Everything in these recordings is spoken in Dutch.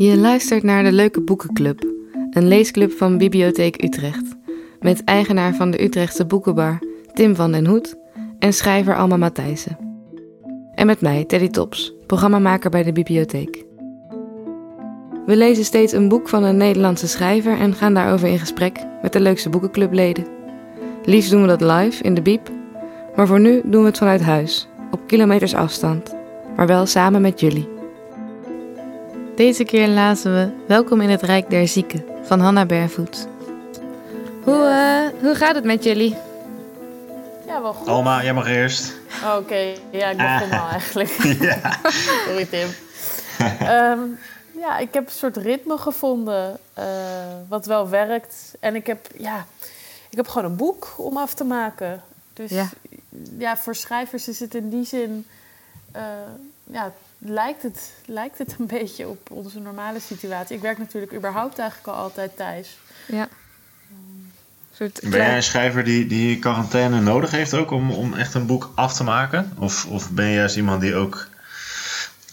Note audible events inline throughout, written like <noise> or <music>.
Je luistert naar de Leuke Boekenclub, een leesclub van Bibliotheek Utrecht. Met eigenaar van de Utrechtse Boekenbar, Tim van den Hoed, en schrijver Alma Matthijssen. En met mij, Teddy Tops, programmamaker bij de bibliotheek. We lezen steeds een boek van een Nederlandse schrijver en gaan daarover in gesprek met de leukste boekenclubleden. Liefst doen we dat live in de Biep, maar voor nu doen we het vanuit huis, op kilometers afstand, maar wel samen met jullie. Deze keer lazen we Welkom in het Rijk der Zieken van Hanna Bervoet. Hoe, eh, hoe gaat het met jullie? Ja, wel goed. Alma, jij mag eerst. Oké, ja, ik begon al eigenlijk. <laughs> ja. Sorry, Tim. <laughs> Ehm, ja, ik heb een soort ritme gevonden eh, wat wel werkt. En ik heb, ja, ik heb gewoon een boek om af te maken. Dus Ja. ja, voor schrijvers is het in die zin... eh, ja, lijkt het, lijkt het een <laughs> beetje op onze normale situatie. Ik werk natuurlijk überhaupt eigenlijk al altijd thuis. Ja. Soort Ben jij een schrijver die, die quarantaine nodig heeft ook om, om echt een boek af te maken? Of, of ben je juist iemand die ook,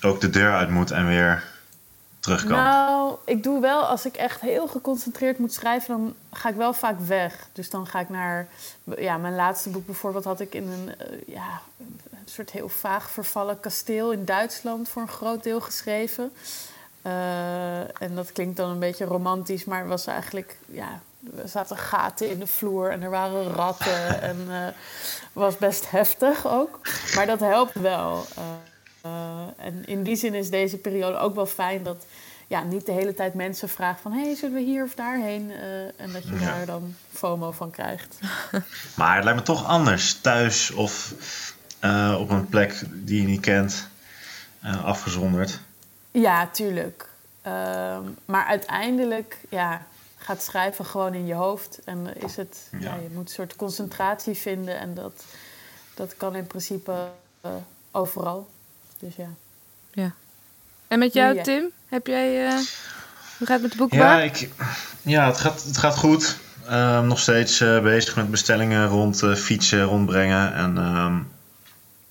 ook de deur uit moet en weer terug kan? Nou, ik doe wel, als ik echt heel geconcentreerd moet schrijven, dan ga ik wel vaak weg. Dus dan ga ik naar, ja, mijn laatste boek bijvoorbeeld had ik in een, eh, ja, een soort heel vaag vervallen kasteel in Duitsland voor een groot deel geschreven. Eh, en dat klinkt dan een beetje romantisch, maar was eigenlijk, ja, er zaten gaten in de vloer en er waren ratten en eh was best heftig ook. Maar dat helpt wel. Eh, en in die zin is deze periode ook wel fijn dat ja, niet de hele tijd mensen vragen van... hey, zullen we hier of daarheen? En dat je Ja. daar dan FOMO van krijgt. Maar het lijkt me toch anders thuis of eh, op een plek die je niet kent, eh, afgezonderd. Ja, tuurlijk. Ehm, maar uiteindelijk ja, gaat schrijven gewoon in je hoofd. En is het, ja. Ja. je moet een soort concentratie vinden. En dat, dat kan in principe eh, overal. Dus ja. Ja. En met jou, Ja. Tim? Heb jij... eh, hoe gaat het met de Ja, boekbar? ik, ja het, gaat, het gaat goed. Ehm, nog steeds eh, bezig met bestellingen rond eh, fietsen rondbrengen. En ehm,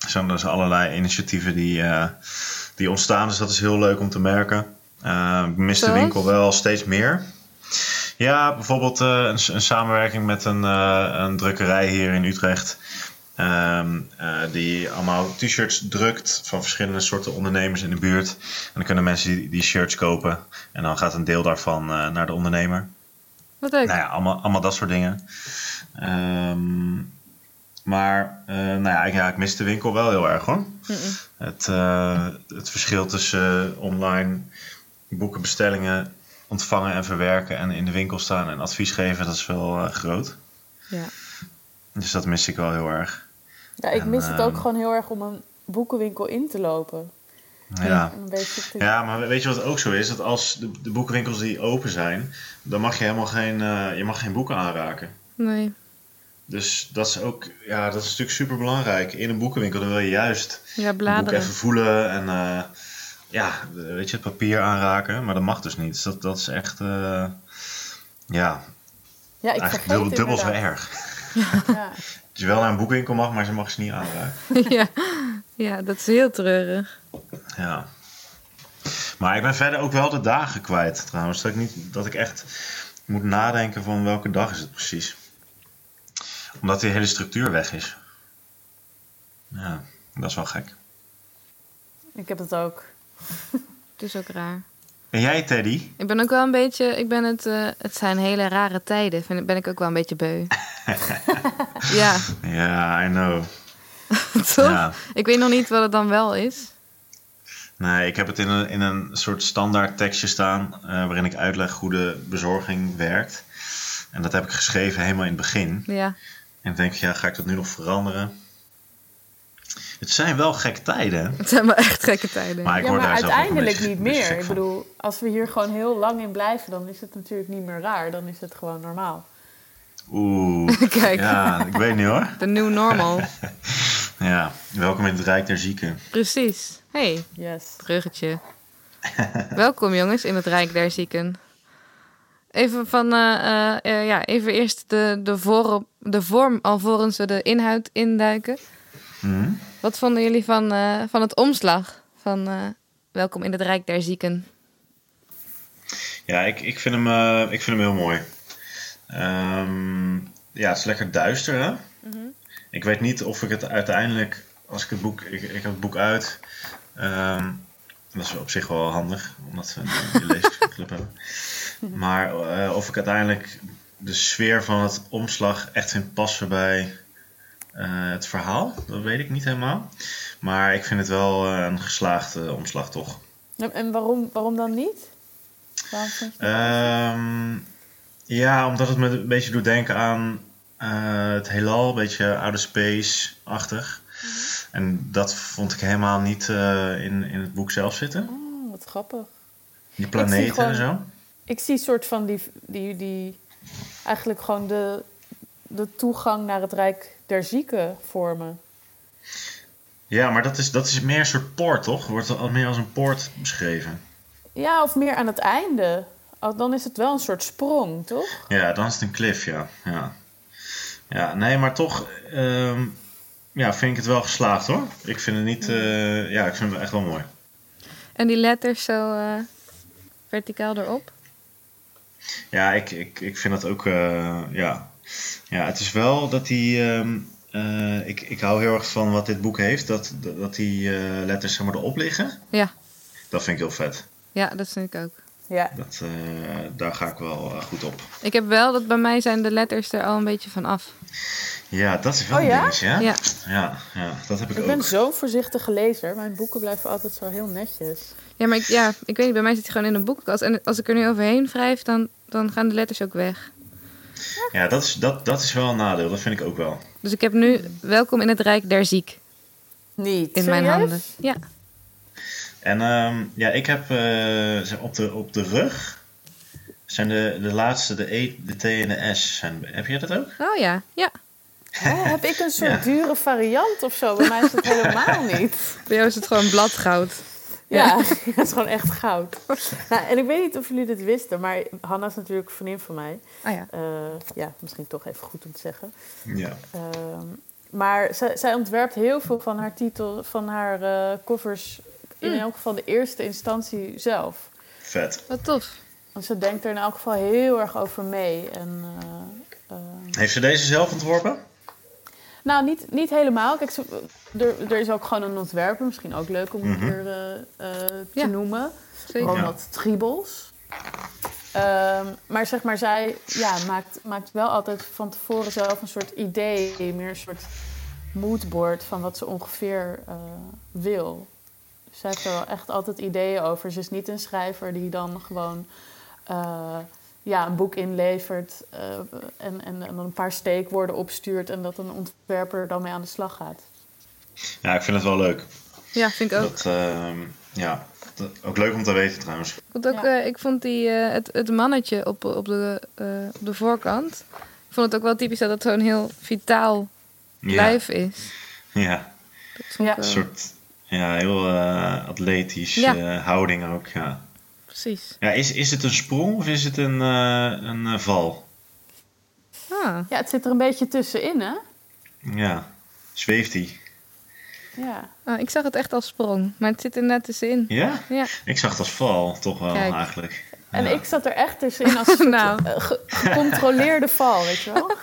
zijn dus allerlei initiatieven die, eh, die ontstaan. Dus dat is heel leuk om te merken. Eh, ik mis de winkel wel steeds meer. Ja, bijvoorbeeld eh, een, een samenwerking met een, een drukkerij hier in Utrecht. Ehm, eh, die allemaal t-shirts drukt van verschillende soorten ondernemers in de buurt. En dan kunnen mensen die, die shirts kopen. En dan gaat een deel daarvan naar de ondernemer. Wat leuk. Nou ja, allemaal, allemaal dat soort dingen. Ehm, maar eh, nou ja ik, ja, ik mis de winkel wel heel erg hoor. Het, eh, het verschil tussen eh, online boekenbestellingen ontvangen en verwerken en in de winkel staan en advies geven, dat is wel eh, groot. Ja. Dus dat mis ik wel heel erg. ja, ik En, mis het ook ehm, gewoon heel erg om een boekenwinkel in te lopen. Ja. Te- Ja, maar weet je wat ook zo is? Dat als de, de boekenwinkels die open zijn, dan mag je helemaal geen, eh, je mag geen boeken aanraken. Nee. Dus dat is ook, ja, dat is natuurlijk super belangrijk. In een boekenwinkel dan wil je juist Ja, een boek bladeren. even voelen en eh, ja, weet je, het papier aanraken. Maar dat mag dus niet. Dus dat, dat is echt, eh, ja, ja, ik eigenlijk dubbel, dubbel zo erg. Ja. <laughs> Dat je wel naar een boekwinkel mag, maar ze mag ze niet aanraken. <laughs> ja. ja, dat is heel treurig. Ja. Maar ik ben verder ook wel de dagen kwijt trouwens. Dat ik, niet, dat ik echt moet nadenken van welke dag is het precies. Omdat die hele structuur weg is. Ja, dat is wel gek. Ik heb het ook. <laughs> Het is ook raar. En jij Teddy? Ik ben ook wel een beetje... Ik ben het... eh, het zijn hele rare tijden. Vind, ben ik ook wel een beetje beu. <laughs> ja, Ja, I know. <laughs> toch? Ja. Ik weet nog niet wat het dan wel is. Nee, ik heb het in een, in een soort standaard tekstje staan. eh, waarin ik uitleg hoe de bezorging werkt. En dat heb ik geschreven helemaal in het begin. Ja. En ik denk, ja, ga ik dat nu nog veranderen? Het zijn wel gekke tijden. hè? Het zijn wel echt gekke tijden. Maar ik ja, word maar daar zelf ook een uiteindelijk beetje- niet meer. Ik bedoel, als we hier gewoon heel lang in blijven, dan is het natuurlijk niet meer raar. Dan is het gewoon normaal. Oeh. <laughs> Kijk, Ja, ik weet niet hoor. de new normal. <laughs> Ja, welkom in het Rijk der Zieken. Precies. hey, Yes. bruggetje. Welkom jongens in het Rijk der Zieken. Even van, eh, eh, eh, ja, even eerst de, de, vorm, de vorm alvorens we de inhoud induiken. Hm? Wat vonden jullie van, van het omslag van Welkom in het Rijk der Zieken? Ja, ik, ik, vind hem, ik vind hem heel mooi. Ehm, ja, het is lekker duister, hè? Mhm. Ik weet niet of ik het uiteindelijk, als ik het boek, ik, ik heb het boek uit. ehm, dat is op zich wel handig, omdat we een <laughs> leesclub hebben. Maar eh, of ik uiteindelijk de sfeer van het omslag echt vind passen bij eh, het verhaal, dat weet ik niet helemaal. Maar ik vind het wel eh, een geslaagde omslag, toch? En- waarom, waarom dan niet? Waarom vind je dat? Ehm, ja, omdat het me een beetje doet denken aan het heelal, een beetje outer space-achtig. En dat vond ik helemaal niet eh, in, in het boek zelf zitten. Oh, wat grappig. Die planeten gewoon- en zo. Ik zie soort van die, die, die eigenlijk gewoon de, de toegang naar het Rijk der Zieken vormen. Ja, maar dat is, dat is meer een soort poort, toch? Wordt al meer als een poort beschreven. Ja, of meer aan het einde. Dan is het wel een soort sprong, toch? Ja, dan is het een cliff, ja. Ja, ja nee, maar toch ehm, ja, vind ik het wel geslaagd, hoor. Ik vind het niet... eh, ja, ik vind het echt wel mooi. En die letters zo eh, verticaal erop. Ja, ik, ik, ik vind dat ook. eh, ja. ja, het is wel dat die. ehm, eh, ik, ik hou heel erg van wat dit boek heeft. Dat, dat, die eh, letters zeg maar, erop liggen. Ja. Dat vind ik heel vet. Ja, dat vind ik ook. Ja. Dat, eh, daar ga ik wel eh, goed op. Ik heb wel dat bij mij zijn de letters er al een beetje van af. Ja, dat is wel Oh een ja? dingetje. hè? Ja. Ja, ja, dat heb ik, Ik ook. ben zo'n voorzichtige lezer. Mijn boeken blijven altijd zo heel netjes. Ja, maar ik, ja, ik weet niet, bij mij zit hij gewoon in een boekenkast. En als ik er nu overheen wrijf, dan, dan gaan de letters ook weg. Ja, dat is, dat, dat is wel een nadeel. Dat vind ik ook wel. Dus ik heb nu Welkom in het Rijk der Ziek Niet. in mijn handen. Ja. En ehm, ja, ik heb eh, zeg, op, de, op de rug. Zijn de, de laatste, de E, de T en de S. Zijn, heb jij dat ook? Oh ja, ja. Oh, heb ik een <laughs> soort Ja. dure variant of zo? Bij mij is het helemaal <laughs> niet. Bij jou is het gewoon bladgoud. Ja, <laughs> het is gewoon echt goud. Nou, en ik weet niet of jullie dit wisten, maar Hanna is natuurlijk een vriendin van mij. Oh ja. Eh, ja, misschien toch even goed om te zeggen. Ja. Ehm, maar zij, zij ontwerpt heel veel van haar titel, van haar eh, covers, in Mm. elk geval de eerste instantie zelf. Vet. Wat tof. Want ze denkt er in elk geval heel erg over mee. En, eh, ehm, Heeft ze deze zelf ontworpen? nou, niet, niet helemaal. Kijk, ze, er, er is ook gewoon een ontwerper, misschien ook leuk om eh, eh, te Ja. noemen. Zeker. Ronald Triebels. Ehm, maar zeg maar, zij ja, maakt, maakt wel altijd van tevoren zelf een soort idee, meer een soort moodboard van wat ze ongeveer eh, wil. Zij heeft er wel echt altijd ideeën over. Ze is niet een schrijver die dan gewoon eh, ja, een boek inlevert eh, en, en, een paar steekwoorden opstuurt en dat een ontwerper dan mee aan de slag gaat. Ja, ik vind het wel leuk. Ja, vind ik ook. Dat, ehm, ja, dat- ook leuk om te weten trouwens. Ik vond, ook, Ja. eh, ik vond die, eh, het, het mannetje op, op, de, eh, op de voorkant. Ik vond het ook wel typisch dat het zo'n heel vitaal Ja, lijf is. ja. Dat vond Ja. ik een wel- soort ja, heel eh, atletisch Ja. eh, houding ook. Ja. Precies. Ja, is, is het een sprong of is het een, eh, een eh, val? Ah, Ja, het zit er een beetje tussenin, hè? Ja, zweeft hij? Ja. ah, ik zag het echt als sprong, maar het zit er net tussenin. Ja? Ja, Ik zag het als val, toch wel Kijk. eigenlijk. En Ja. ik zat er echt tussenin als <laughs> Nou. ge- gecontroleerde val, weet je wel?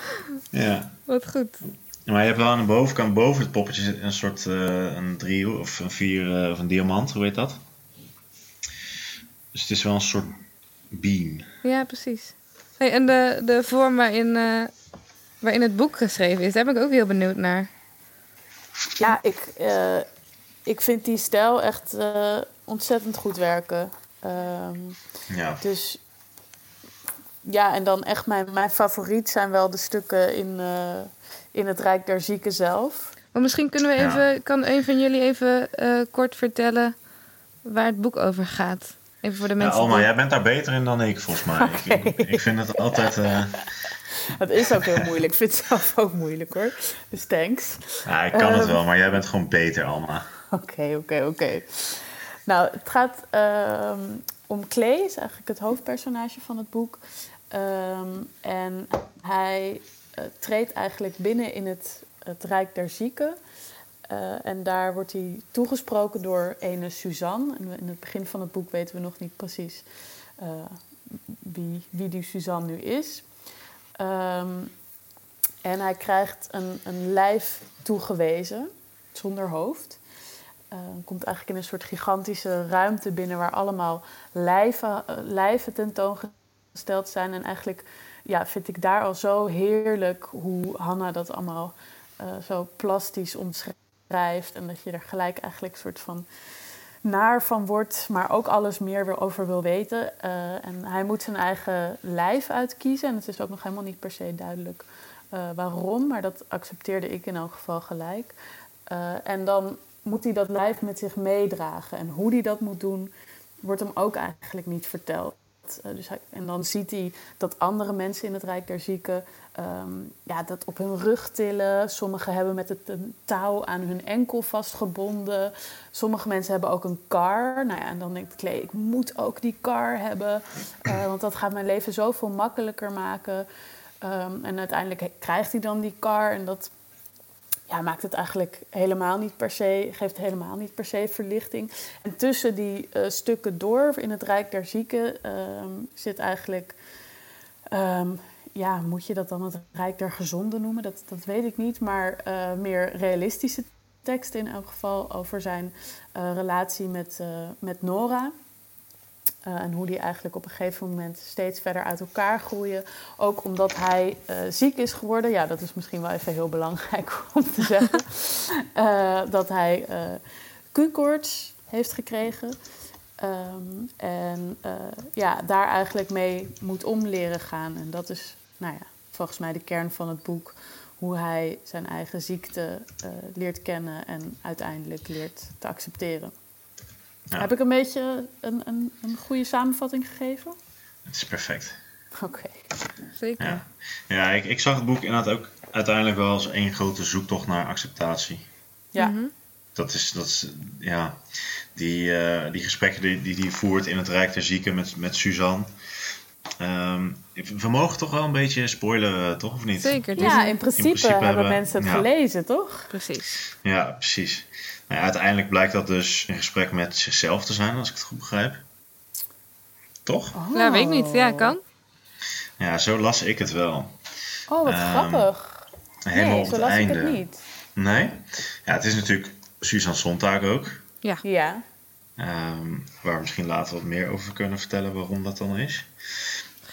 Ja. wat goed. Maar je hebt wel aan de bovenkant, boven het poppetje, zit een soort eh, een driehoek of een vier eh, of een diamant, hoe heet dat? Dus het is wel een soort beam. Ja, precies. Hey, en de, de vorm waarin, eh, waarin het boek geschreven is, daar ben ik ook heel benieuwd naar. Ja, ik, eh, ik vind die stijl echt eh, ontzettend goed werken. Ehm, Ja. dus ja, en dan echt mijn, mijn favoriet zijn wel de stukken in, eh, in het Rijk der Zieken zelf. Maar misschien kunnen we Ja. even, kan een van jullie even eh, kort vertellen waar het boek over gaat? Even voor de Ja, mensen. Alma, die- jij bent daar beter in dan ik, volgens mij. Ik, ik, ik vind het altijd... eh, <laughs> Het is ook heel moeilijk. Ik vind het zelf ook moeilijk hoor. Dus thanks. ja, ik kan het Ehm. wel, maar jij bent gewoon beter, Alma. Oké, oké, oké. Nou, het gaat ehm, om Clay, is eigenlijk het hoofdpersonage van het boek. Ehm, en hij treedt eigenlijk binnen in het, het Rijk der Zieken. Eh, en daar wordt hij toegesproken door ene Suzanne. En in het begin van het boek weten we nog niet precies eh, wie, wie die Suzanne nu is. Ehm, en hij krijgt een, een lijf toegewezen, zonder hoofd. Uh, komt eigenlijk in een soort gigantische ruimte binnen waar allemaal lijven, lijven tentoongesteld zijn. En eigenlijk ja, vind ik daar al zo heerlijk hoe Hanna dat allemaal uh, zo plastisch omschrijft. En dat je er gelijk eigenlijk soort van naar van wordt, maar ook alles meer weer over wil weten. Uh, en hij moet zijn eigen lijf uitkiezen. En het is ook nog helemaal niet per se duidelijk uh, waarom, maar dat accepteerde ik in elk geval gelijk. En dan moet hij dat lijf met zich meedragen. En hoe hij dat moet doen, wordt hem ook eigenlijk niet verteld. Dus hij, en dan ziet hij dat andere mensen in het Rijk der Zieken um, ja, dat op hun rug tillen. Sommigen hebben met het een touw aan hun enkel vastgebonden. Sommige mensen hebben ook een kar. Nou ja, en dan denkt Klee, ik moet ook die kar hebben. Uh, want dat gaat mijn leven zoveel makkelijker maken. Um, en uiteindelijk krijgt hij dan die kar. En dat ja, maakt het eigenlijk helemaal niet per se, geeft helemaal niet per se verlichting. En tussen die uh, stukken door in het Rijk der Zieken um, zit eigenlijk. Um, ja, moet je dat dan het Rijk der Gezonden noemen? Dat, dat weet ik niet. Maar uh, meer realistische teksten in elk geval over zijn uh, relatie met, met Nora. En hoe die eigenlijk op een gegeven moment steeds verder uit elkaar groeien. Ook omdat hij ziek is geworden. Ja, dat is misschien wel even heel belangrijk <laughs> om te zeggen. <laughs> dat hij Q-koorts heeft gekregen. Um, en ja, daar eigenlijk mee moet om leren gaan. En dat is nou ja, volgens mij de kern van het boek. Hoe hij zijn eigen ziekte leert kennen en uiteindelijk leert te accepteren. Ja. Heb ik een beetje een, een, een goede samenvatting gegeven? Het is perfect. Oké. Okay. Zeker. Ja, ja ik, ik zag het boek inderdaad ook uiteindelijk wel als één grote zoektocht naar acceptatie. Ja. Mm -hmm. Dat is, dat is ja, die, uh, die gesprekken die, die hij voert in het Rijk der Zieken met, met Suzanne. Um, we mogen toch wel een beetje spoileren, toch? Of niet? Zeker. Ja, in principe, in principe, hebben mensen het ja. gelezen, toch? Precies. Ja, precies. Ja, uiteindelijk blijkt dat dus een gesprek met zichzelf te zijn, als ik het goed begrijp. Toch? Oh. Nou, weet ik niet. Ja, kan. Ja, zo las ik het wel. Oh, wat um, grappig. Helemaal nee, op zo het las einde. ik het niet. Nee? Ja, het is natuurlijk Suzanne Sontag ook. Ja. Ja. Um, waar we misschien later wat meer over kunnen vertellen waarom dat dan is.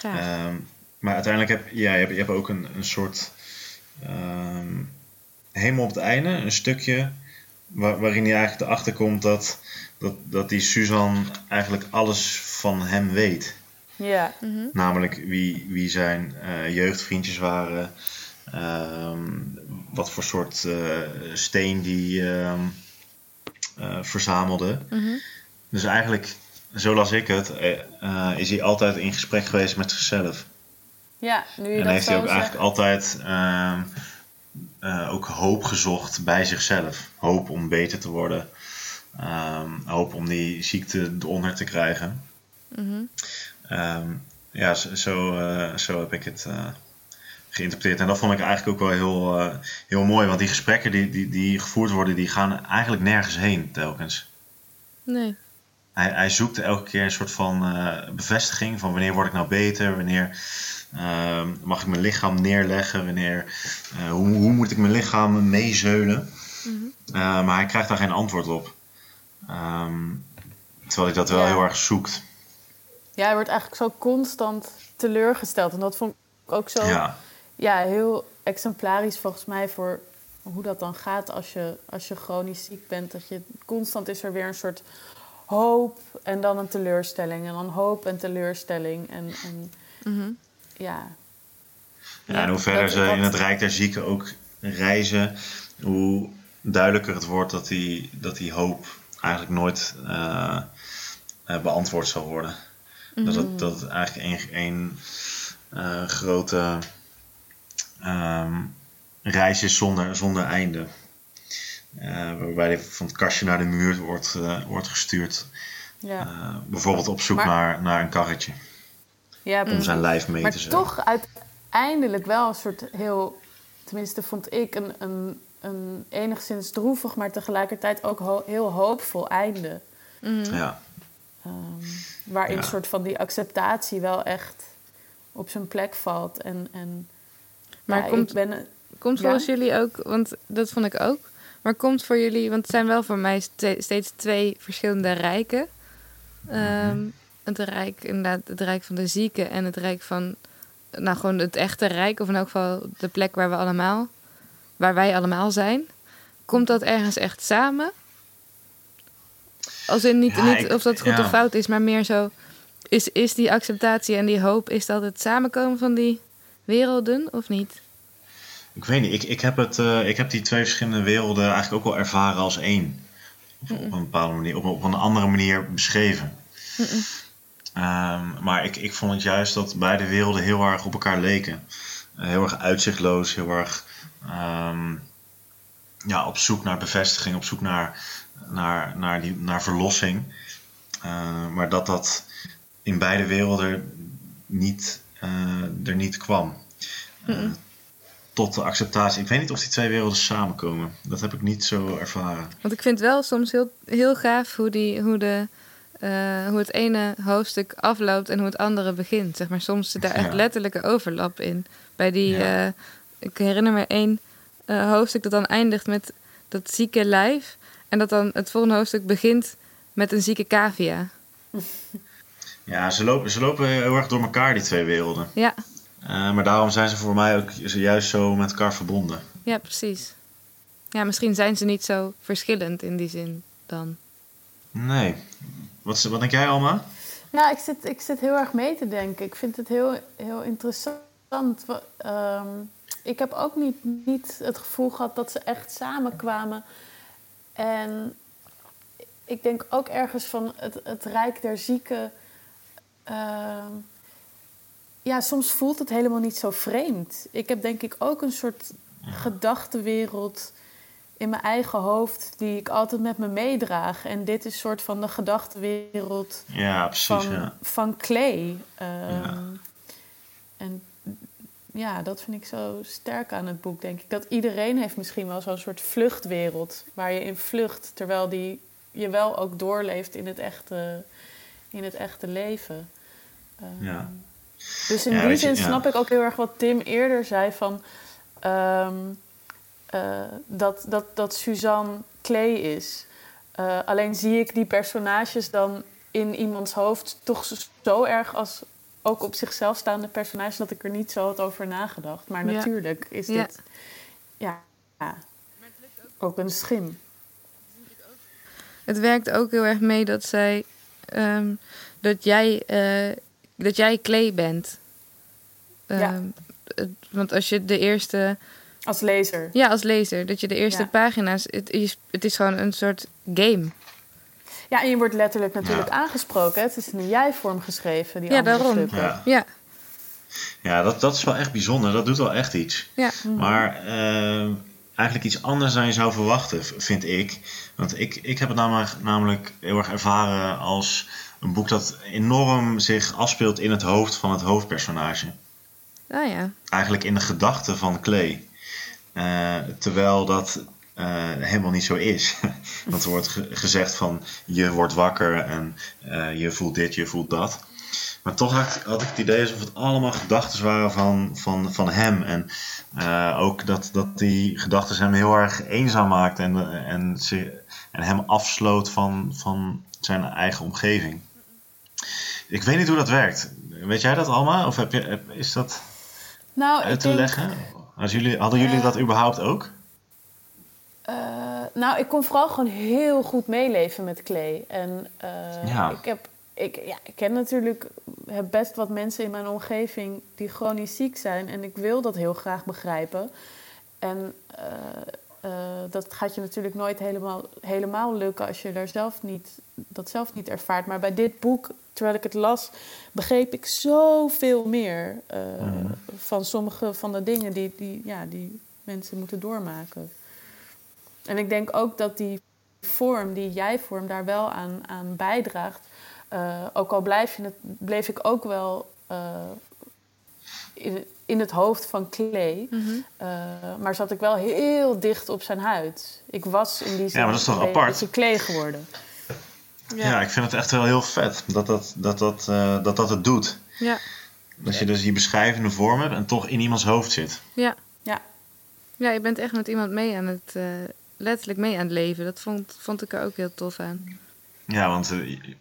Um, maar uiteindelijk heb ja, je, hebt, je hebt ook een, een soort. Um, helemaal op het einde, een stukje. Waar, waarin hij eigenlijk erachter komt dat, dat, dat die Suzanne eigenlijk alles van hem weet. Ja. Mm -hmm. Namelijk wie, wie zijn uh, jeugdvriendjes waren. wat voor soort uh, steen die uh, verzamelde. Mm -hmm. Dus eigenlijk zo las ik het, uh, is hij altijd in gesprek geweest met zichzelf. Ja, nu je en dat heeft zo hij ook zegt. eigenlijk altijd uh, uh, ook hoop gezocht bij zichzelf. Hoop om beter te worden. Um, hoop om die ziekte eronder te krijgen. -hmm. um, ja, zo, zo, uh, zo, heb ik het geïnterpreteerd. En dat vond ik eigenlijk ook wel heel, heel mooi. Want die gesprekken die, die, die gevoerd worden, die gaan eigenlijk nergens heen telkens. Nee. Hij, hij zoekt elke keer een soort van bevestiging van wanneer word ik nou beter, wanneer uh, mag ik mijn lichaam neerleggen, wanneer, uh, hoe, hoe, moet ik mijn lichaam meezeulen. Mm -hmm. maar hij krijgt daar geen antwoord op. Um, terwijl hij dat wel Ja. heel erg zoekt. Ja, hij wordt eigenlijk zo constant teleurgesteld. En dat vond ik ook zo Ja, ja, heel exemplarisch volgens mij voor hoe dat dan gaat als je, als je chronisch ziek bent. Dat je constant is er weer een soort hoop en dan een teleurstelling. En dan hoop en teleurstelling. En, en Mm -hmm. Ja. ja, en hoe verder dat- ze dat- in het Rijk der Zieken ook reizen, hoe duidelijker het wordt dat die, dat die hoop eigenlijk nooit eh, eh, beantwoord zal worden. Dat, het, dat het eigenlijk een, een eh, grote ehm, reis is zonder, zonder einde. Eh, waarbij hij van het kastje naar de muur wordt, wordt gestuurd. Ja, bijvoorbeeld op zoek Maar- naar, naar een karretje. Ja Om precies. zijn lijf mee Maar te zetten. toch uiteindelijk wel een soort heel, tenminste vond ik, een, een, een enigszins droevig, maar tegelijkertijd ook ho- heel hoopvol einde. Mm -hmm. Ja. Ehm, waarin Ja. een soort van die acceptatie wel echt op zijn plek valt. En, en Maar ja, komt, ik ben, komt ja? volgens jullie ook, want dat vond ik ook. Maar komt voor jullie, want het zijn wel voor mij ste- steeds twee verschillende rijken. Ehm, het rijk, inderdaad, het rijk van de zieken en het rijk van, nou gewoon het echte rijk, of in elk geval de plek waar we allemaal, waar wij allemaal zijn. Komt dat ergens echt samen? Als in niet, Ja, niet ik- of dat goed ja. of fout is, maar meer zo. Is, is die acceptatie en die hoop, is dat het samenkomen van die werelden of niet? Ik weet niet, ik, ik, heb het, eh, ik heb die twee verschillende werelden eigenlijk ook wel ervaren als één. Op, op een bepaalde manier, op, op een andere manier beschreven. Ehm, maar ik, ik vond het juist dat beide werelden heel erg op elkaar leken. Eh, heel erg uitzichtloos, heel erg ehm, ja, op zoek naar bevestiging, op zoek naar, naar, naar, die, naar verlossing. Eh, maar dat dat in beide werelden niet, eh, er niet kwam. Eh, tot de acceptatie. Ik weet niet of die twee werelden samenkomen. Dat heb ik niet zo ervaren. Want ik vind wel soms heel, heel gaaf hoe, die, hoe, de, eh, hoe het ene hoofdstuk afloopt en hoe het andere begint. Zeg maar, soms zit daar echt letterlijke overlap in. Bij die, eh, ik herinner me één eh, hoofdstuk dat dan eindigt met dat zieke lijf. En dat dan het volgende hoofdstuk begint met een zieke cavia. <laughs> Ja, ze lopen, ze lopen heel erg door elkaar, die twee werelden. Ja, maar daarom zijn ze voor mij ook juist zo met elkaar verbonden. ja, precies. Ja, misschien zijn ze niet zo verschillend in die zin dan. Nee. Wat, wat denk jij, Alma? Ja, ik zit, ik zit heel erg mee te denken. Ik vind het heel, heel interessant. Ehm, ik heb ook niet, niet het gevoel gehad dat ze echt samenkwamen. En ik denk ook ergens van het, het Rijk der Zieken. ehm, ja, soms voelt het helemaal niet zo vreemd. Ik heb denk ik ook een soort gedachtenwereld in mijn eigen hoofd die ik altijd met me meedraag. En dit is soort van de gedachtenwereld Ja, precies. van, Ja. van Clay. Ehm, Ja. En ja, dat vind ik zo sterk aan het boek, denk ik. Dat iedereen heeft misschien wel zo'n soort vluchtwereld waar je in vlucht, terwijl die je wel ook doorleeft in het echte, in het echte leven. Ehm, Ja. Dus in die zin snap ik ook heel erg wat Tim eerder zei van ehm, eh, dat, dat, dat Suzanne Clay is. Eh, alleen zie ik die personages dan in iemands hoofd toch zo, erg als ook op zichzelf staande personages dat ik er niet zo had over nagedacht. Maar Ja. natuurlijk is Ja. dit ja, ja, ook een schim. Het werkt ook heel erg mee dat zij ehm, dat jij eh, dat jij Clay bent. Ehm, het- want als je de eerste, Als lezer. ja, als lezer, dat je de eerste Ja. pagina's, het is, het is gewoon een soort game. Ja, en je wordt letterlijk natuurlijk Ja. aangesproken. Het is in een jij-vorm geschreven, die Ja, daarom. stukken. Ja. Ja, Ja, dat, dat is wel echt bijzonder. Dat doet wel echt iets. ja, Maar eh, eigenlijk iets anders dan je zou verwachten, vind ik. Want ik, ik heb het namelijk, namelijk heel erg ervaren als een boek dat enorm zich afspeelt in het hoofd van het hoofdpersonage. ah ja, Eigenlijk in de gedachten van Clay. Eh, terwijl dat eh, helemaal niet zo is. <laughs> Want er wordt ge- gezegd van je wordt wakker en eh, je voelt dit, je voelt dat. Maar toch had, had ik het idee alsof het allemaal gedachten waren van, van, van hem. En ook dat, dat die gedachten hem heel erg eenzaam maakten en, en, ze, en hem afsloot van, van zijn eigen omgeving. Ik weet niet hoe dat werkt. Weet jij dat, Alma? Of heb je, is dat Nou, uit te denk, leggen? Als jullie, hadden jullie Eh, dat überhaupt ook? Eh, nou, ik kon vooral gewoon heel goed meeleven met Clay. En eh, Ja. ik, heb, ik, ja, ik ken natuurlijk heb best wat mensen in mijn omgeving die chronisch ziek zijn. En ik wil dat heel graag begrijpen. En eh, eh, dat gaat je natuurlijk nooit helemaal, helemaal lukken als je daar zelf niet, dat zelf niet ervaart. Maar bij dit boek, terwijl ik het las, begreep ik zoveel meer eh, van sommige van de dingen die, die, ja, die mensen moeten doormaken. En ik denk ook dat die vorm, die jij-vorm, daar wel aan, aan bijdraagt. Eh, ook al blijf je het, bleef ik ook wel in, in het hoofd van Clay. Mhm. eh, maar zat ik wel heel dicht op zijn huid. Ik was in die zin maar dat is toch apart? Clay geworden. Ja. ik vind het echt wel heel vet dat dat, dat, dat, eh, dat, dat het doet. Ja. Dat je dus die beschrijvende vorm hebt en toch in iemands hoofd zit. Ja. Ja. Ja, je bent echt met iemand mee aan het, eh, letterlijk mee aan het leven. Dat vond, vond ik er ook heel tof aan. Ja, want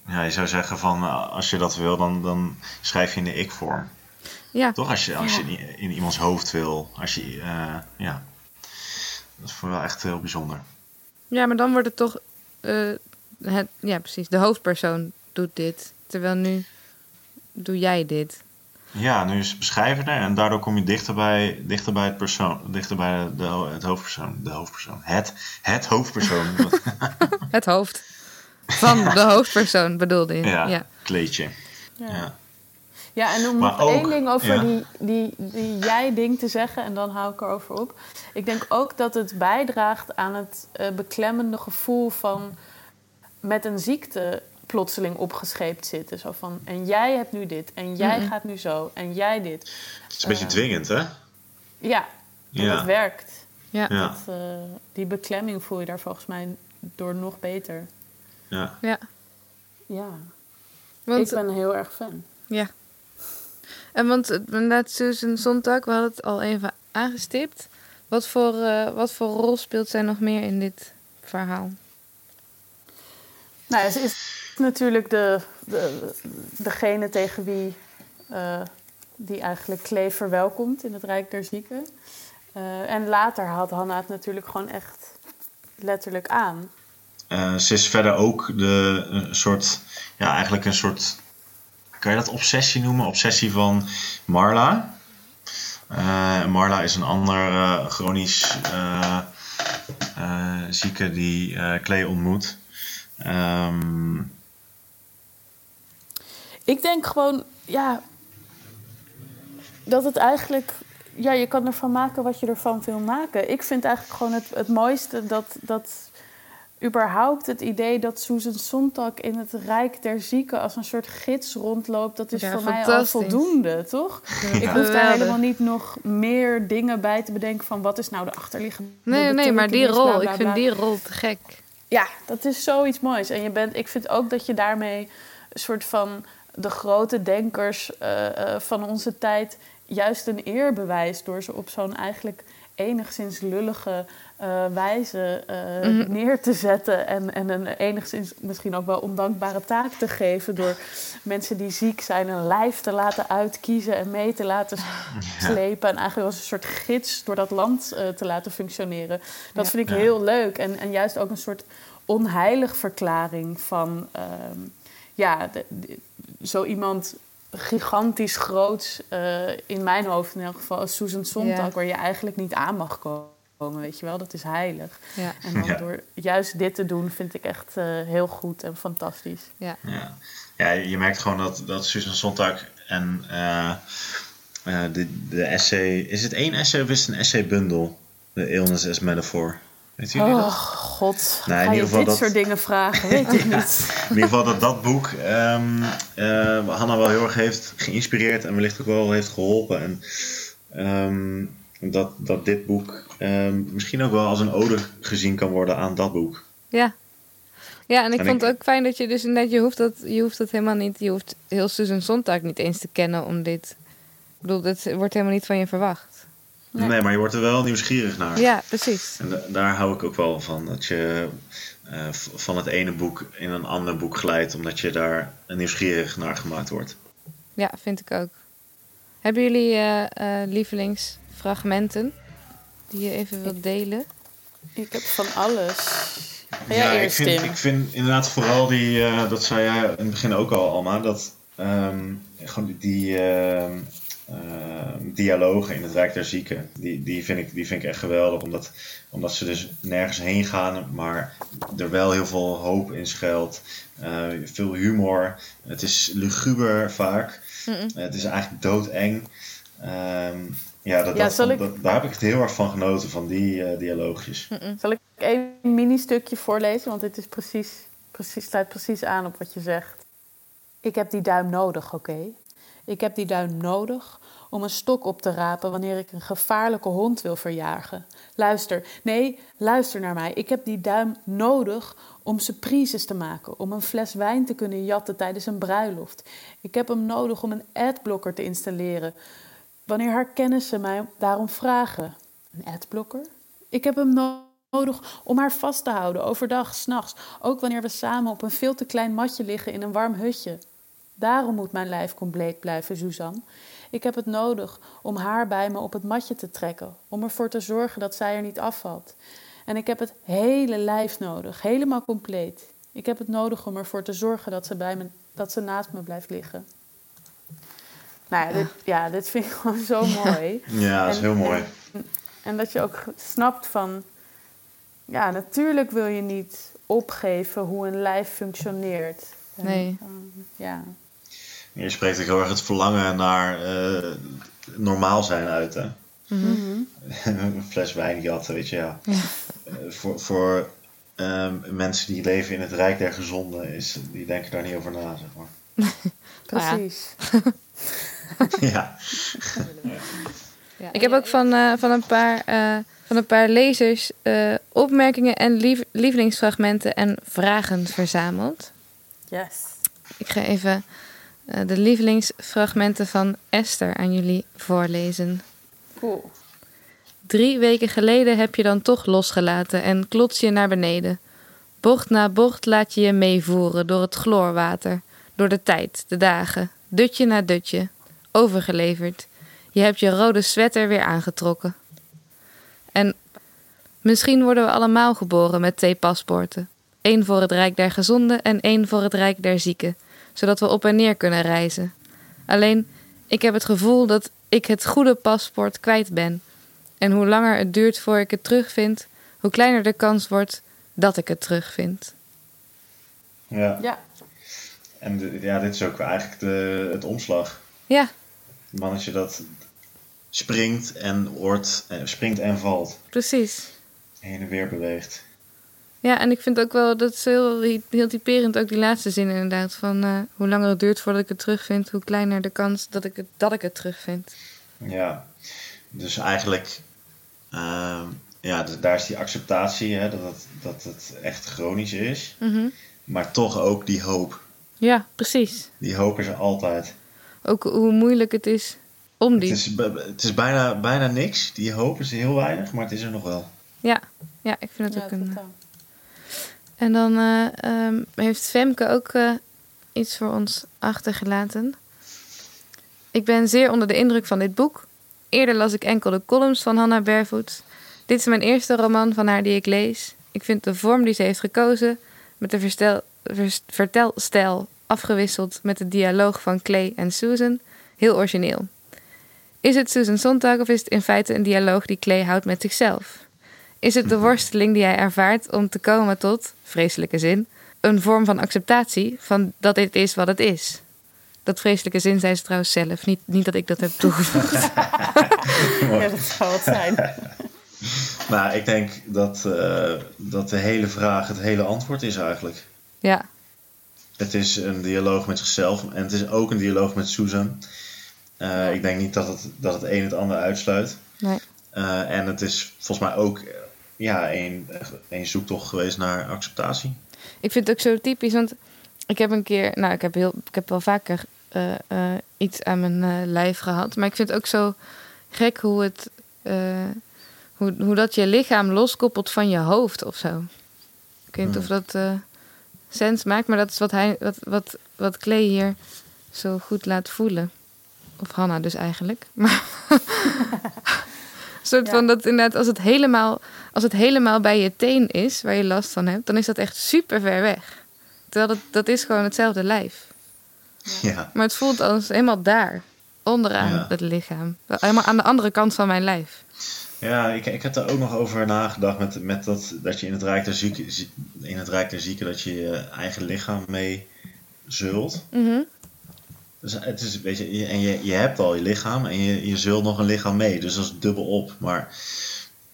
ja, je zou zeggen van als je dat wil, dan, dan schrijf je in de ik-vorm. Ja. Toch? Als je, als je in, in iemands hoofd wil. Als je, eh, ja. Dat is voor wel echt heel bijzonder. Ja, maar dan wordt het toch, eh, het, ja precies, de hoofdpersoon doet dit. Terwijl nu doe jij dit. Ja, nu is het beschrijvender en daardoor kom je dichter bij, dichter bij het persoon, dichter bij de, het hoofdpersoon. De hoofdpersoon. Het, het hoofdpersoon. <laughs> Het hoofd van de hoofdpersoon bedoelde je. ja, ja. kleedje. Ja. Ja. Ja, en om Maar nog ook- één ding over ja. die, die, die jij-ding te zeggen, en dan hou ik erover op. Ik denk ook dat het bijdraagt aan het eh, beklemmende gevoel van met een ziekte plotseling opgescheept zitten. Zo van, en jij hebt nu dit, en jij gaat nu zo, en jij dit. Het is een beetje Eh, dwingend, hè? Ja, en Ja. dat werkt. Ja. Ja. Dat, eh, die beklemming voel je daar volgens mij door nog beter. Ja. ja. Ja, Want, ik ben heel erg fan. ja. En want eh, inderdaad, Susan Sontag, we hadden het al even aangestipt. Wat voor, eh, wat voor rol speelt zij nog meer in dit verhaal? Nou, ze is natuurlijk de, de, degene tegen wie eh, die eigenlijk Klee verwelkomt in het Rijk der Zieken. Eh, en later had Hanna het natuurlijk gewoon echt letterlijk aan. Eh, ze is verder ook de een soort, ja, eigenlijk een soort, kan je dat obsessie noemen? Obsessie van Marla. Eh, Marla is een ander eh, chronisch eh, zieke die Klee ontmoet. Ehm, Ik denk gewoon, ja, dat het eigenlijk, ja, je kan ervan maken wat je ervan wil maken. Ik vind eigenlijk gewoon het, het mooiste dat, dat überhaupt het idee dat Susan Sontag in het Rijk der Zieken als een soort gids rondloopt, dat is Ja, voor mij al voldoende, toch? Ik hoef daar helemaal niet nog meer dingen bij te bedenken van wat is nou de achterliggende Nee, nee, maar die rol, bla, bla, ik vind bla. die rol te gek. Ja, dat is zoiets moois. En je bent, ik vind ook dat je daarmee een soort van de grote denkers eh, eh, van onze tijd juist een eer bewijst door ze op zo'n eigenlijk enigszins lullige eh, wijze eh, Mhm. neer te zetten en, en een enigszins misschien ook wel ondankbare taak te geven door mensen die ziek zijn een lijf te laten uitkiezen en mee te laten slepen en eigenlijk als een soort gids door dat land eh, te laten functioneren. Dat Ja. vind ik Ja. heel leuk en, en juist ook een soort onheilig verklaring van ehm, ja, de- de- zo iemand gigantisch groots eh, in mijn hoofd in elk geval als Susan Sontag, waar je eigenlijk niet aan mag komen, weet je wel, dat is heilig. Ja. En dan Ja. door juist dit te doen vind ik echt eh, heel goed en fantastisch. ja. ja, je merkt gewoon dat, dat Susan Sontag en eh, eh, de, de essay... Is het één essay of is het een essaybundel? De Illness as Metaphor. Weet jullie dat? Oh god, Nou, in ga je ieder geval dit dat- soort dingen vragen? <laughs> Weet ik niet. In ieder geval dat dat boek ehm eh, Hanna wel heel erg heeft geïnspireerd en wellicht ook wel heeft geholpen. En ehm, dat, dat dit boek ehm, misschien ook wel als een ode gezien kan worden aan dat boek. Ja. Ja, en ik En vond ik- het ook fijn dat je dus inderdaad, je hoeft dat, je hoeft dat helemaal niet, je hoeft heel Susan Sontag niet eens te kennen om dit. Ik bedoel, het wordt helemaal niet van je verwacht. Nee. Nee, maar je wordt er wel nieuwsgierig naar. Ja, precies. En da- daar hou ik ook wel van. Dat je eh, van het ene boek in een ander boek glijdt, omdat je daar nieuwsgierig naar gemaakt wordt. Ja, vind ik ook. Hebben jullie eh, eh, lievelingsfragmenten die je even wilt delen? Ik heb van alles. Ga jij ik vind, ik vind inderdaad vooral die, eh, dat zei jij in het begin ook al, Alma, dat ehm, gewoon die, die ehm, ehm, dialogen in het Rijk der Zieken, die, die, vind ik, die vind ik echt geweldig, omdat, omdat ze dus nergens heen gaan, maar er wel heel veel hoop in schuilt. Eh, veel humor, het is luguber vaak, het is eigenlijk doodeng. Ehm, ja, dat, Ja, dat, zal ik- dat- daar heb ik het heel erg van genoten, van die eh, dialoogjes. Zal ik één mini-stukje voorlezen? Want dit is precies, precies, sluit precies aan op wat je zegt. Ik heb die duim nodig, oké? Ik heb die duim nodig om een stok op te rapen wanneer ik een gevaarlijke hond wil verjagen. Luister, nee, luister naar mij. Ik heb die duim nodig om surprises te maken, om een fles wijn te kunnen jatten tijdens een bruiloft. Ik heb hem nodig om een adblocker te installeren wanneer haar kennissen mij daarom vragen. Een adblocker? Ik heb hem nodig om haar vast te houden, overdag, s'nachts, ook wanneer we samen op een veel te klein matje liggen in een warm hutje. Daarom moet mijn lijf compleet blijven, Suzanne. Ik heb het nodig om haar bij me op het matje te trekken, om ervoor te zorgen dat zij er niet afvalt. En ik heb het hele lijf nodig, helemaal compleet. Ik heb het nodig om ervoor te zorgen dat ze, bij me, dat ze naast me blijft liggen. Nou ja, dit, ja, dit vind ik <laughs> gewoon zo mooi. Ja, dat is En- heel mooi. En, en dat je ook snapt van... Ja, natuurlijk wil je niet opgeven hoe een lijf functioneert. En, Nee. ehm, ja. Je spreekt ook heel erg het verlangen naar eh, normaal zijn uit. Hè? Mhm. <laughs> een fles wijn jatten, weet je, ja. Eh, voor voor ehm, mensen die leven in het rijk der gezonden, is, die denken daar niet over na, zeg maar. <laughs> Nou <laughs> ja. Ik heb ook van, eh, van, een, paar, eh, van een paar lezers eh, opmerkingen en lief- lievelingsfragmenten en vragen verzameld. Yes. Ik ga even eh, de lievelingsfragmenten van Esther aan jullie voorlezen. Cool. Drie weken geleden heb je dan toch losgelaten en klots je naar beneden. Bocht na bocht laat je je meevoeren door het chloorwater, door de tijd, de dagen, dutje na dutje, overgeleverd. Je hebt je rode sweater weer aangetrokken. En misschien worden we allemaal geboren met twee paspoorten. Eén voor het Rijk der Gezonden en één voor het Rijk der Zieken, zodat we op en neer kunnen reizen. Alleen, ik heb het gevoel dat ik het goede paspoort kwijt ben. En hoe langer het duurt voor ik het terugvind, hoe kleiner de kans wordt dat ik het terugvind. ja. Ja. En de- ja, dit is ook eigenlijk de, het omslag. Ja, Het mannetje dat springt en wordt, eh, springt en valt. precies. Heen en weer beweegt. Ja, en ik vind ook wel, dat is heel, heel typerend ook die laatste zin inderdaad. Van eh, hoe langer het duurt voordat ik het terugvind, hoe kleiner de kans dat ik het, dat ik het terugvind. Ja, dus eigenlijk, ehm, ja, dus daar is die acceptatie, hè, dat, het, dat het echt chronisch is. Mhm. Maar toch ook die hoop. Ja, precies. Die hoop is er altijd. Ook hoe moeilijk het is om Het die. is, het is bijna, bijna niks. Die hoop is heel weinig, maar het is er nog wel. Ja, ja, ik vind het Ja, ook een. totaal. En dan eh, ehm, heeft Femke ook eh, iets voor ons achtergelaten. Ik ben zeer onder de indruk van dit boek. Eerder las ik enkel de columns van Hannah Barefoot. Dit is mijn eerste roman van haar die ik lees. Ik vind de vorm die ze heeft gekozen, met de verstel, vers- vertelstijl afgewisseld met de dialoog van Clay en Susan, heel origineel. Is het Susan Sontag of is het in feite een dialoog die Clay houdt met zichzelf? Is het de worsteling die hij ervaart om te komen tot, vreselijke zin, een vorm van acceptatie van dat dit is wat het is? Dat vreselijke zin zei ze trouwens zelf, niet, niet dat ik dat heb toegevoegd. <laughs> Ja, dat zou het zijn. <laughs> Maar ik denk dat, eh, dat de hele vraag het hele antwoord is eigenlijk. ja, Het is een dialoog met zichzelf en het is ook een dialoog met Susan. Eh, Ik denk niet dat het, dat het een het ander uitsluit. nee. Eh, en het is volgens mij ook ja, een, een zoektocht geweest naar acceptatie. Ik vind het ook zo typisch, want ik heb een keer, nou, ik heb, heel, ik heb wel vaker eh, iets aan mijn lijf gehad, maar ik vind het ook zo gek hoe het, hoe, hoe dat je lichaam loskoppelt van je hoofd of zo. Ik weet niet of dat sens maakt, maar dat is wat hij, wat, wat, wat Clay hier zo goed laat voelen. Of Hanna dus eigenlijk. <laughs> Maar een soort Ja. van dat inderdaad, als het, helemaal, als het helemaal bij je teen is, waar je last van hebt, dan is dat echt super ver weg. Terwijl dat, dat is gewoon hetzelfde lijf. Ja. Maar het voelt als helemaal daar, onderaan Ja. het lichaam. Helemaal aan de andere kant van mijn lijf. Ja, ik, ik heb daar ook nog over nagedacht met, met dat, dat je in het, Rijk der Zieken, zie- in het Rijk der Zieken dat je je eigen lichaam mee zult. Mhm. Dus het is, weet je, en je, je hebt al je lichaam en je, je zult nog een lichaam mee. Dus dat is dubbel op. Maar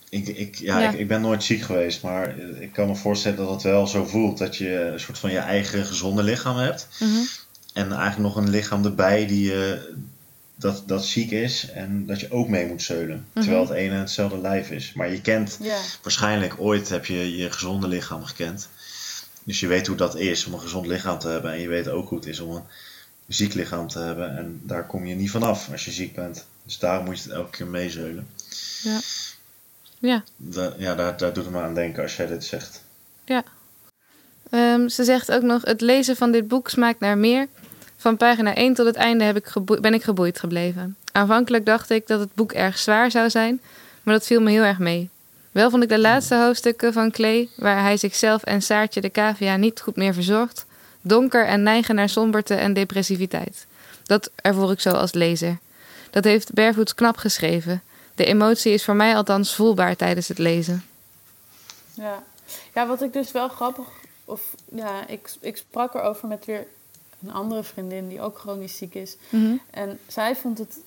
ik, ik, ja, Ja. Ik, ik ben nooit ziek geweest, maar ik kan me voorstellen dat het wel zo voelt. Dat je een soort van je eigen gezonde lichaam hebt. Mhm. En eigenlijk nog een lichaam erbij die je dat, dat ziek is en dat je ook mee moet zeulen. Mhm. Terwijl het ene hetzelfde lijf is. Maar je kent Ja, waarschijnlijk ooit heb je je gezonde lichaam gekend. Dus je weet hoe dat is om een gezond lichaam te hebben. En je weet ook hoe het is om een ziek lichaam te hebben. En daar kom je niet vanaf als je ziek bent. Dus daarom moet je het elke keer meezeulen. Ja. Ja. Da- ja, daar, daar doet het me aan denken als jij dit zegt. Ehm, ze zegt ook nog: Het lezen van dit boek smaakt naar meer. Van pagina 1 tot het einde heb ik ben ik geboeid gebleven. Aanvankelijk dacht ik dat het boek erg zwaar zou zijn, maar dat viel me heel erg mee. Wel vond ik de laatste hoofdstukken van Clay, waar hij zichzelf en Saartje de cavia niet goed meer verzorgt, donker en neigen naar somberte en depressiviteit. Dat ervoor ik zo als lezer. Dat heeft Barefoots knap geschreven. De emotie is voor mij althans voelbaar tijdens het lezen. ja. ja, wat ik dus wel grappig... Of, ja, ik, ik sprak erover met weer een andere vriendin die ook chronisch ziek is. Mhm. En zij vond het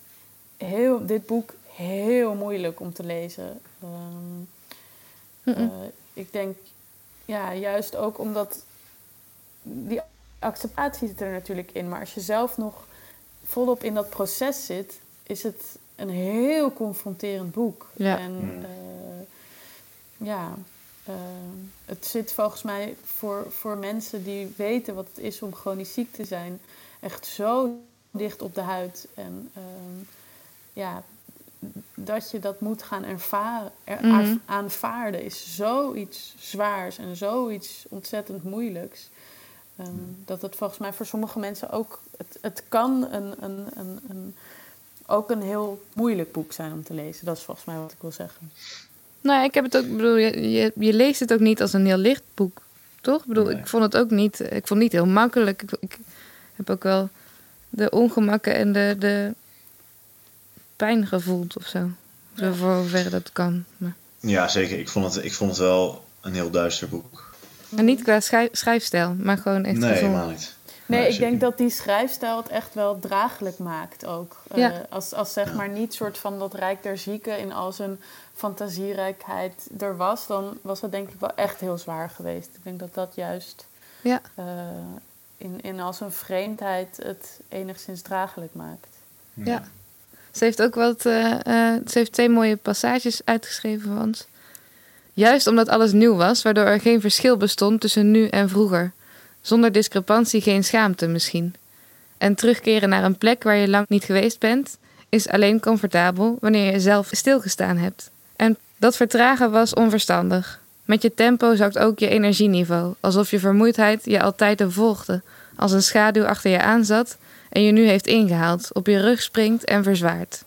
heel, dit boek heel moeilijk om te lezen. Ehm, Mhm. eh, ik denk, ja, juist ook omdat die acceptatie zit er natuurlijk in. Maar als je zelf nog volop in dat proces zit, is het een heel confronterend boek. Ja. En Mm. eh, ja, eh, het zit volgens mij voor, voor mensen die weten wat het is om chronisch ziek te zijn, echt zo dicht op de huid. En ehm, ja, dat je dat moet gaan ervaren, er- Mhm. aan- aanvaarden is zoiets zwaars en zoiets ontzettend moeilijks. Ehm, dat het volgens mij voor sommige mensen ook, het, het kan een, een, een, een, ook een heel moeilijk boek zijn om te lezen. Dat is volgens mij wat ik wil zeggen. Nou, ik heb het ook, bedoel, je, je, je leest het ook niet als een heel licht boek, toch? Ik bedoel, Nee. ik vond het ook niet, ik vond het niet heel makkelijk. Ik, ik heb ook wel de ongemakken en de, de pijn gevoeld of zo. Voor dat kan. Maar. Ja, zeker. Ik vond het, ik vond het wel een heel duister boek. En niet qua schrijf, schrijfstijl, maar gewoon echt nee, helemaal niet. Nee, ik zeker denk dat die schrijfstijl het echt wel draaglijk maakt ook. Eh, als, als zeg maar niet soort van dat Rijk der Zieken in al zijn fantasierijkheid er was, dan was het denk ik wel echt heel zwaar geweest. Ik denk dat dat juist Ja. eh, in, in al zijn vreemdheid het enigszins draaglijk maakt. Ja. Ze heeft ook wat, eh, eh, ze heeft twee mooie passages uitgeschreven van ons. Juist omdat alles nieuw was, waardoor er geen verschil bestond tussen nu en vroeger. Zonder discrepantie geen schaamte misschien. En terugkeren naar een plek waar je lang niet geweest bent, is alleen comfortabel wanneer je zelf stilgestaan hebt. En dat vertragen was onverstandig. Met je tempo zakt ook je energieniveau, alsof je vermoeidheid je altijd volgde, als een schaduw achter je aanzat en je nu heeft ingehaald, op je rug springt en verzwaart.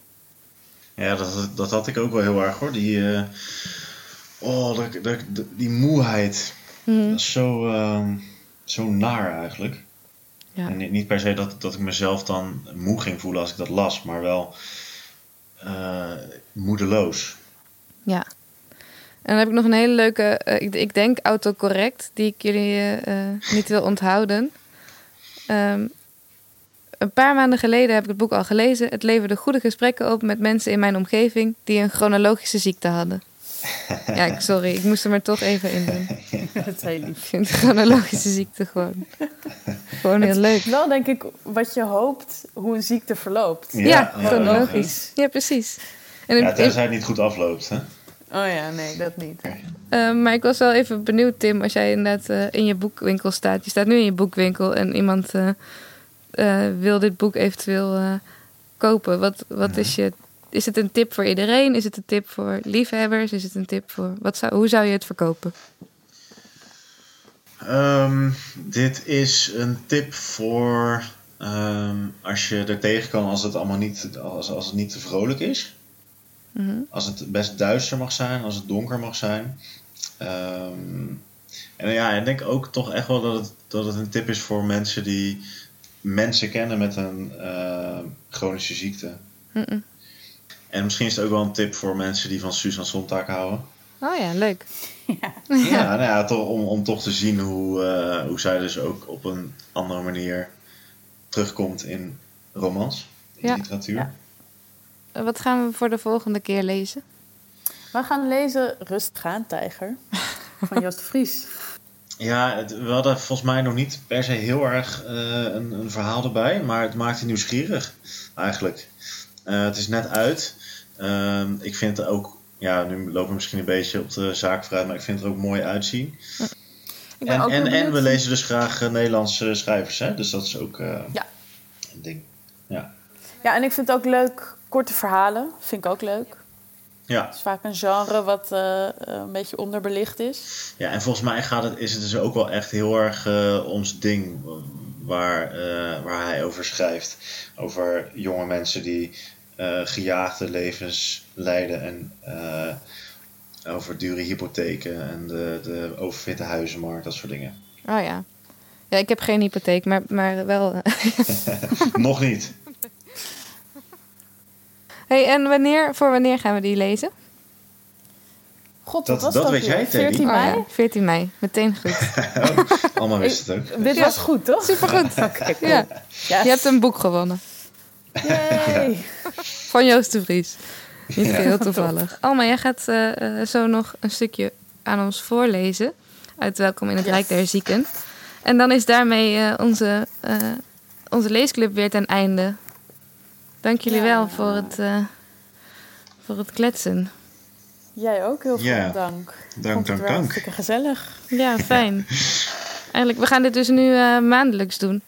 Ja, dat, dat had ik ook wel heel erg hoor. Die, eh, oh, dat, dat, dat- die moeheid. Mhm. Dat is zo, ehm, zo naar eigenlijk. Ja. En niet- per se dat, dat ik mezelf dan moe ging voelen als ik dat las, maar wel eh, moedeloos. Ja. En dan heb ik nog een hele leuke, eh, ik, ik denk autocorrect, die ik jullie eh, niet wil onthouden. Ehm, een paar maanden geleden heb ik het boek al gelezen. Het leverde goede gesprekken op met mensen in mijn omgeving die een chronologische ziekte hadden. <laughs> Ja, ik- sorry, ik moest er maar toch even in doen. <laughs> dat is heel lief. Ik vind de chronologische ziekte gewoon, gewoon heel leuk. Wel denk ik wat je hoopt hoe een ziekte verloopt. Ja, Ja, ja, chronologisch. Ja, precies. En Ja, tenzij het niet goed afloopt. Hè? Oh ja, nee, dat niet. Eh, maar ik was wel even benieuwd, Tim, als jij inderdaad eh, in je boekwinkel staat. Je staat nu in je boekwinkel en iemand eh, eh, wil dit boek eventueel eh, kopen. Wat, wat is je. Is het een tip voor iedereen? Is het een tip voor liefhebbers? Is het een tip voor. Wat zou, hoe zou je het verkopen? Ehm, dit is een tip voor ehm, als je er tegen kan als het allemaal niet, als, als het niet te vrolijk is. Mhm. Als het best duister mag zijn, als het donker mag zijn. Ehm, en ja, ik denk ook toch echt wel dat het, dat het een tip is voor mensen die mensen kennen met een eh, chronische ziekte. Mm-mm. En misschien is het ook wel een tip voor mensen die van Susan Sontag houden. Oh ja, leuk. <laughs> Ja, nou ja, toch, om, om toch te zien hoe, eh, hoe zij dus ook op een andere manier terugkomt in romans, in Ja. literatuur. Ja. Wat gaan we voor de volgende keer lezen? We gaan lezen Rust gaan, tijger van <laughs> Joost Vries. Ja, het- we hadden volgens mij nog niet per se heel erg eh, een, een verhaal erbij, maar het maakt je nieuwsgierig eigenlijk. Eh, het is net uit. Ehm, ik vind het ook, ja, nu lopen we misschien een beetje op de zaak vooruit, maar ik vind het er ook mooi uitzien. En, en, en we lezen dus graag eh, Nederlandse schrijvers, hè? dus dat is ook eh, Ja. een ding. Ja, en ik vind het ook leuk, korte verhalen. Vind ik ook leuk. Ja. Het is vaak een genre wat eh, een beetje onderbelicht is. ja, en volgens mij gaat het, is het dus ook wel echt heel erg ons ding waar, waar hij over schrijft. Over jonge mensen die eh, gejaagde levens leiden en eh, over dure hypotheken en de, de overfitte huizenmarkt, dat soort dingen. Oh ja. Ja, ik heb geen hypotheek, maar, maar wel. eh. <laughs> <laughs> Nog niet. hey, en wanneer, voor wanneer gaan we die lezen? God, Dat- wat was dat dat weet weer? jij, Teddy. 14 Oh mei? ja, 14 mei. Meteen goed. <laughs> Allemaal wist het ook. Dit was goed, toch? Supergoed. Cool. Ja, Yes. je hebt een boek gewonnen. Yay. <laughs> Van Joost de Vries. Niet Ja. heel toevallig. Alma, jij gaat eh, eh, zo nog een stukje aan ons voorlezen. Uit Welkom in het Yes. Rijk der Zieken. En dan is daarmee eh, onze, eh, onze leesclub weer ten einde. Dank jullie Ja. wel voor het, eh, voor het kletsen. Jij ook, heel veel Ja. dank. Dank, dank, dank. hartstikke gezellig. Ja, fijn. Eigenlijk, we gaan dit dus nu eh, maandelijks doen.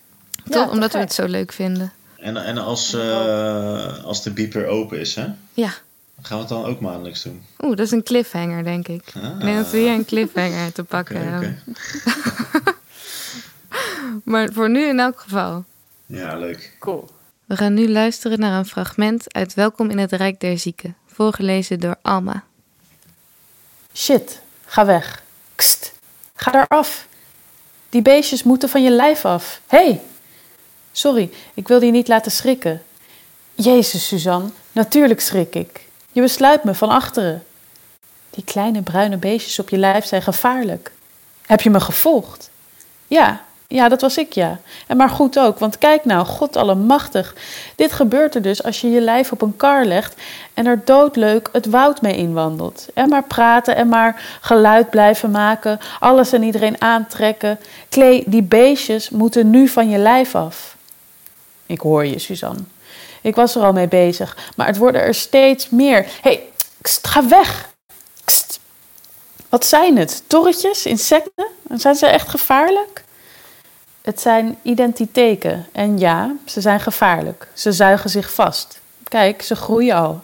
Ja, Toch? Omdat we het zo leuk vinden. En, en als, eh, als de beeper open is, hè? Ja. gaan we het dan ook maandelijks doen? Oeh, dat is een cliffhanger, denk ik. Ah. Ik denk dat we hier een cliffhanger te <laughs> pakken oké. <laughs> Maar voor nu in elk geval. Ja, leuk. Cool. We gaan nu luisteren naar een fragment uit Welkom in het Rijk der Zieken, voorgelezen door Alma. Shit, ga weg. Kst, ga daar af. Die beestjes moeten van je lijf af. Hé! Hey. Sorry, ik wilde je niet laten schrikken. Jezus, Suzanne, natuurlijk schrik ik. Je besluit me van achteren. Die kleine bruine beestjes op je lijf zijn gevaarlijk. Heb je me gevolgd? Ja, ja, dat was ik, ja. En maar goed ook, want kijk nou, God allemachtig. Dit gebeurt er dus als je je lijf op een kar legt en er doodleuk het woud mee inwandelt. En maar praten en maar geluid blijven maken, alles en iedereen aantrekken. Klee, die beestjes moeten nu van je lijf af. Ik hoor je, Suzanne. Ik was er al mee bezig, maar het worden er steeds meer. Hey, ga weg! Wat zijn het? Torretjes? Insecten? Zijn ze echt gevaarlijk? Het zijn identiteken en ja, ze zijn gevaarlijk. Ze zuigen zich vast. Kijk, ze groeien al.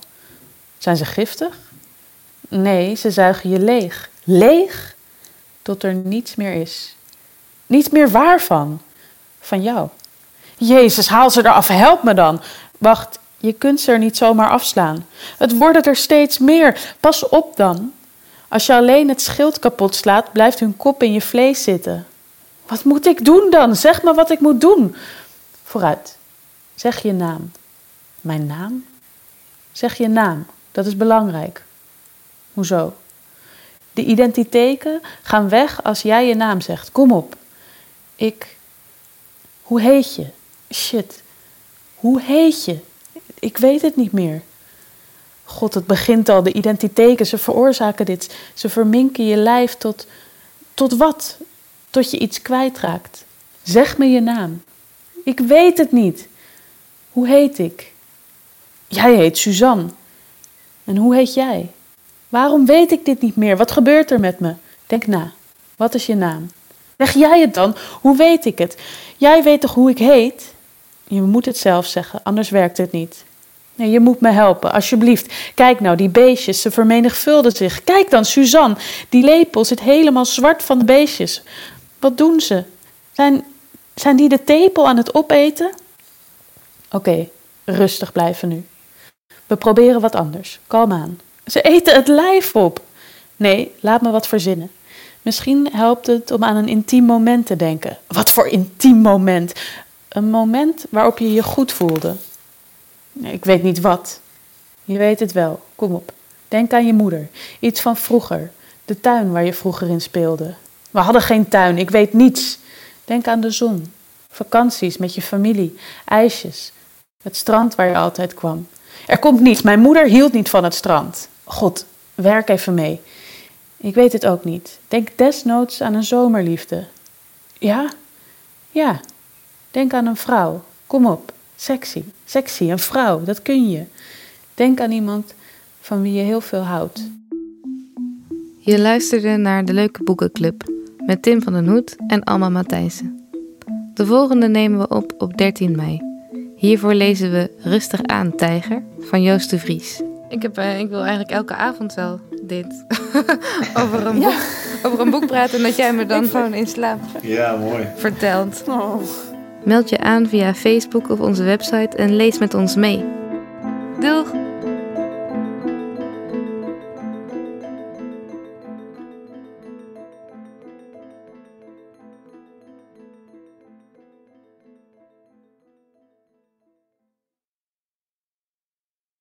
Zijn ze giftig? Nee, ze zuigen je leeg. Leeg? Tot er niets meer is. Niets meer waarvan? Van jou. Jezus, haal ze eraf, help me dan. Wacht, je kunt ze er niet zomaar afslaan. Het worden er steeds meer. Pas op dan. Als je alleen het schild kapot slaat, blijft hun kop in je vlees zitten. Wat moet ik doen dan? Zeg me wat ik moet doen. Vooruit. Zeg je naam. Mijn naam? Zeg je naam. Dat is belangrijk. Hoezo? De identiteken gaan weg als jij je naam zegt. Kom op. Ik. Hoe heet je? Shit. Hoe heet je? Ik weet het niet meer. God, het begint al. De identiteken, ze veroorzaken dit. Ze verminken je lijf tot. tot wat? Tot je iets kwijtraakt. Zeg me je naam. Ik weet het niet. Hoe heet ik? Jij heet Suzanne. En hoe heet jij? Waarom weet ik dit niet meer? Wat gebeurt er met me? Denk na. Wat is je naam? Zeg jij het dan? Hoe weet ik het? Jij weet toch hoe ik heet? Je moet het zelf zeggen, anders werkt het niet. Nee, je moet me helpen, alsjeblieft. Kijk nou, die beestjes, ze vermenigvuldigen zich. Kijk dan, Suzanne, die lepel zit helemaal zwart van de beestjes. Wat doen ze? Zijn, zijn die de tepel aan het opeten? Oké, rustig blijven nu. We proberen wat anders. Kalm aan. Ze eten het lijf op. Nee, laat me wat verzinnen. Misschien helpt het om aan een intiem moment te denken. Wat voor intiem moment? Een moment waarop je je goed voelde. Ik weet niet wat. Je weet het wel. Kom op. Denk aan je moeder. Iets van vroeger. De tuin waar je vroeger in speelde. We hadden geen tuin. Ik weet niets. Denk aan de zon. Vakanties met je familie. IJsjes. Het strand waar je altijd kwam. Er komt niets. Mijn moeder hield niet van het strand. God, werk even mee. Ik weet het ook niet. Denk desnoods aan een zomerliefde. Ja? Ja. Denk aan een vrouw. Kom op. Sexy. Sexy, een vrouw, dat kun je. Denk aan iemand van wie je heel veel houdt. Je luisterde naar de Leuke Boekenclub met Tim van den Hoed en Alma Matthijssen. De volgende nemen we op op 13 mei. Hiervoor lezen we Rustig aan, Tijger van Joost de Vries. Ik, heb, eh, ik wil eigenlijk elke avond wel dit. <laughs> over, een boek, over een boek praten en dat jij me dan gewoon in slaap Ja, mooi. vertelt. Oh. Meld je aan via Facebook of onze website en lees met ons mee. Doeg!